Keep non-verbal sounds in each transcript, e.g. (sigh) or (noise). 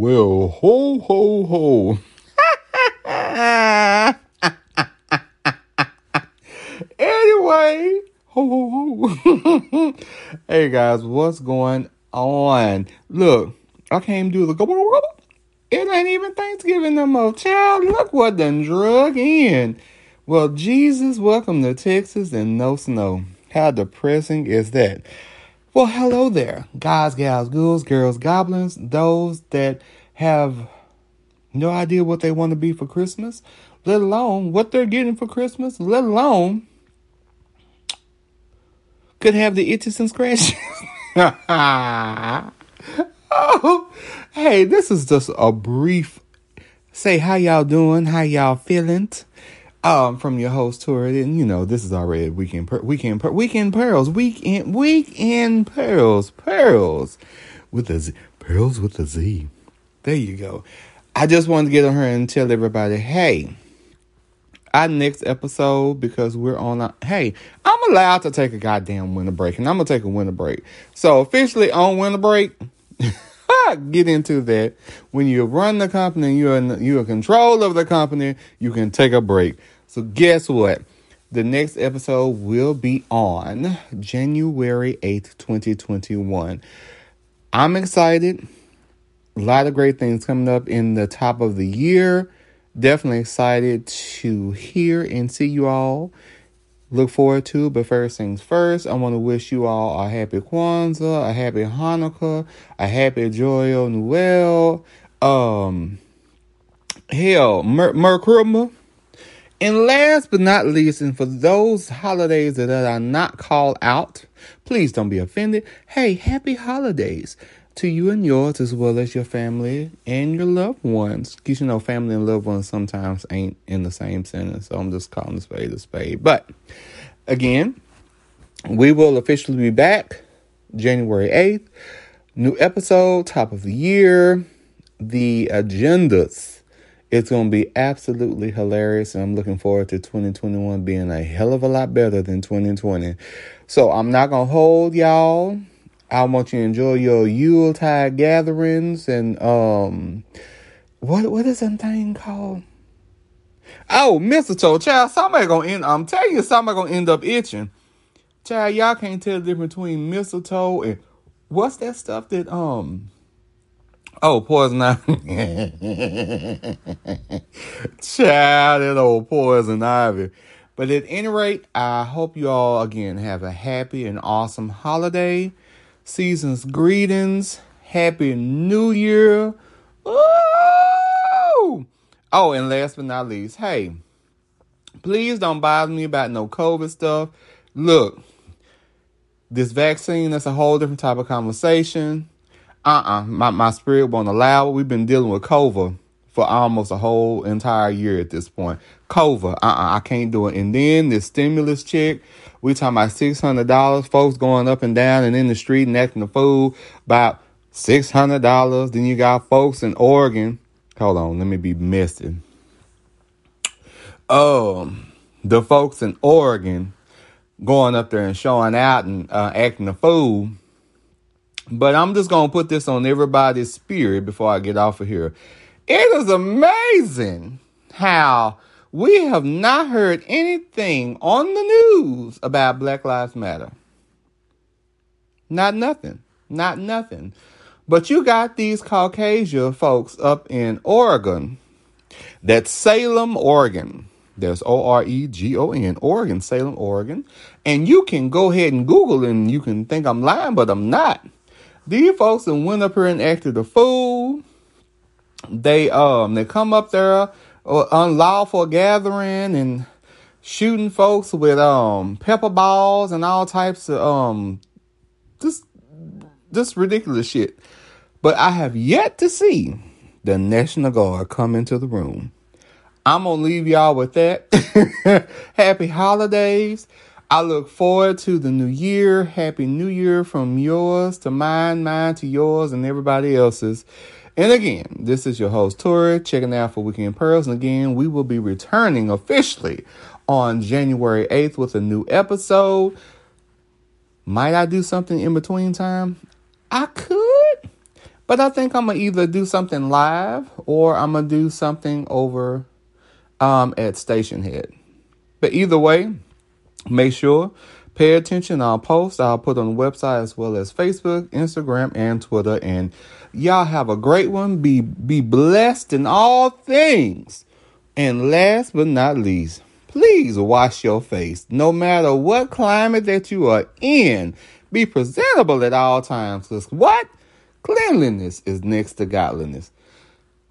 Well, ho, ho, ho. (laughs) anyway, ho, ho, ho. (laughs) hey guys, what's going on? Look, I can't do the go. It ain't even Thanksgiving no more. Child, look what done drug in. Well, Jesus, welcome to Texas and no snow. How depressing is that? Well, hello there, guys, gals, ghouls, girls, goblins, those that have no idea what they want to be for Christmas, let alone what they're getting for Christmas, let alone could have the itches and scratches. (laughs) oh, hey, this is just a brief say how y'all doing, how y'all feeling. Um, from your host Tori, and you know this is already weekend, per- weekend, per- weekend pearls, weekend, weekend pearls, pearls, with a Z, pearls with a Z. There you go. I just wanted to get on here and tell everybody, hey, our next episode because we're on a hey, I'm allowed to take a goddamn winter break, and I'm gonna take a winter break. So officially on winter break. (laughs) get into that. When you run the company, you're you're control of the company. You can take a break. So guess what? The next episode will be on January 8th, 2021. I'm excited. A lot of great things coming up in the top of the year. Definitely excited to hear and see you all look forward to. But first things first, I want to wish you all a happy Kwanzaa, a happy Hanukkah, a happy Joyeux Noel, um, hell, Mer- Merkuma. And last but not least, and for those holidays that are not called out, please don't be offended. Hey, happy holidays to you and yours, as well as your family and your loved ones. Because you know, family and loved ones sometimes ain't in the same sentence. So I'm just calling a spade a spade. But again, we will officially be back January 8th. New episode, top of the year. The agendas. It's going to be absolutely hilarious, and I'm looking forward to 2021 being a hell of a lot better than 2020. So I'm not going to hold y'all I want you to enjoy your Yuletide gatherings and um what what is that thing called? Oh, mistletoe, child. Somebody gonna end. I'm telling you, somebody gonna end up itching. Child, y'all can't tell the difference between mistletoe and what's that stuff that um. Oh, poison ivy. child, that old poison ivy. But at any rate, I hope you all again have a happy and awesome holiday season's greetings. Happy New Year. Ooh! Oh, and last but not least, hey, please don't bother me about no COVID stuff. Look, this vaccine, that's a whole different type of conversation. Uh-uh. My my spirit won't allow it. We've been dealing with COVID for almost a whole entire year at this point. COVID, uh-uh, I can't do it. And then this stimulus check, we talking about six hundred dollars. Folks going up and down and in the street and acting a fool about six hundred dollars. Then you got folks in Oregon. Hold on, let me be messy. Um, the folks in Oregon going up there and showing out and uh, acting a fool. But I'm just gonna put this on everybody's spirit before I get off of here. It is amazing how we have not heard anything on the news about Black Lives Matter. Not nothing. Not nothing. But you got these Caucasian folks up in Oregon. That's Salem, Oregon. There's O R E G O N, Oregon, Salem, Oregon. And you can go ahead and Google and you can think I'm lying, but I'm not. These folks that went up here and acted a fool. They um they come up there unlawful gathering and shooting folks with um pepper balls and all types of um just just ridiculous shit. But I have yet to see the National Guard come into the room. I'm gonna leave y'all with that. (laughs) Happy holidays. I look forward to the new year. Happy New Year from yours to mine, mine to yours, and everybody else's. And again, this is your host, Tori, checking out for Weekend Pearls. And again, we will be returning officially on January 8th with a new episode. Might I do something in between time? I could, But I think I'm gonna either do something live or I'm gonna do something over um, at Stationhead. But either way, make sure pay attention. I'll post. I'll put on the website as well as Facebook, Instagram, and Twitter. And y'all have a great one. Be be blessed in all things. And last but not least, please wash your face. No matter what climate that you are in, be presentable at all times. Because what? Cleanliness is next to godliness.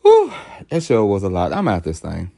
Whew, that sure was a lot. I'm out this thing.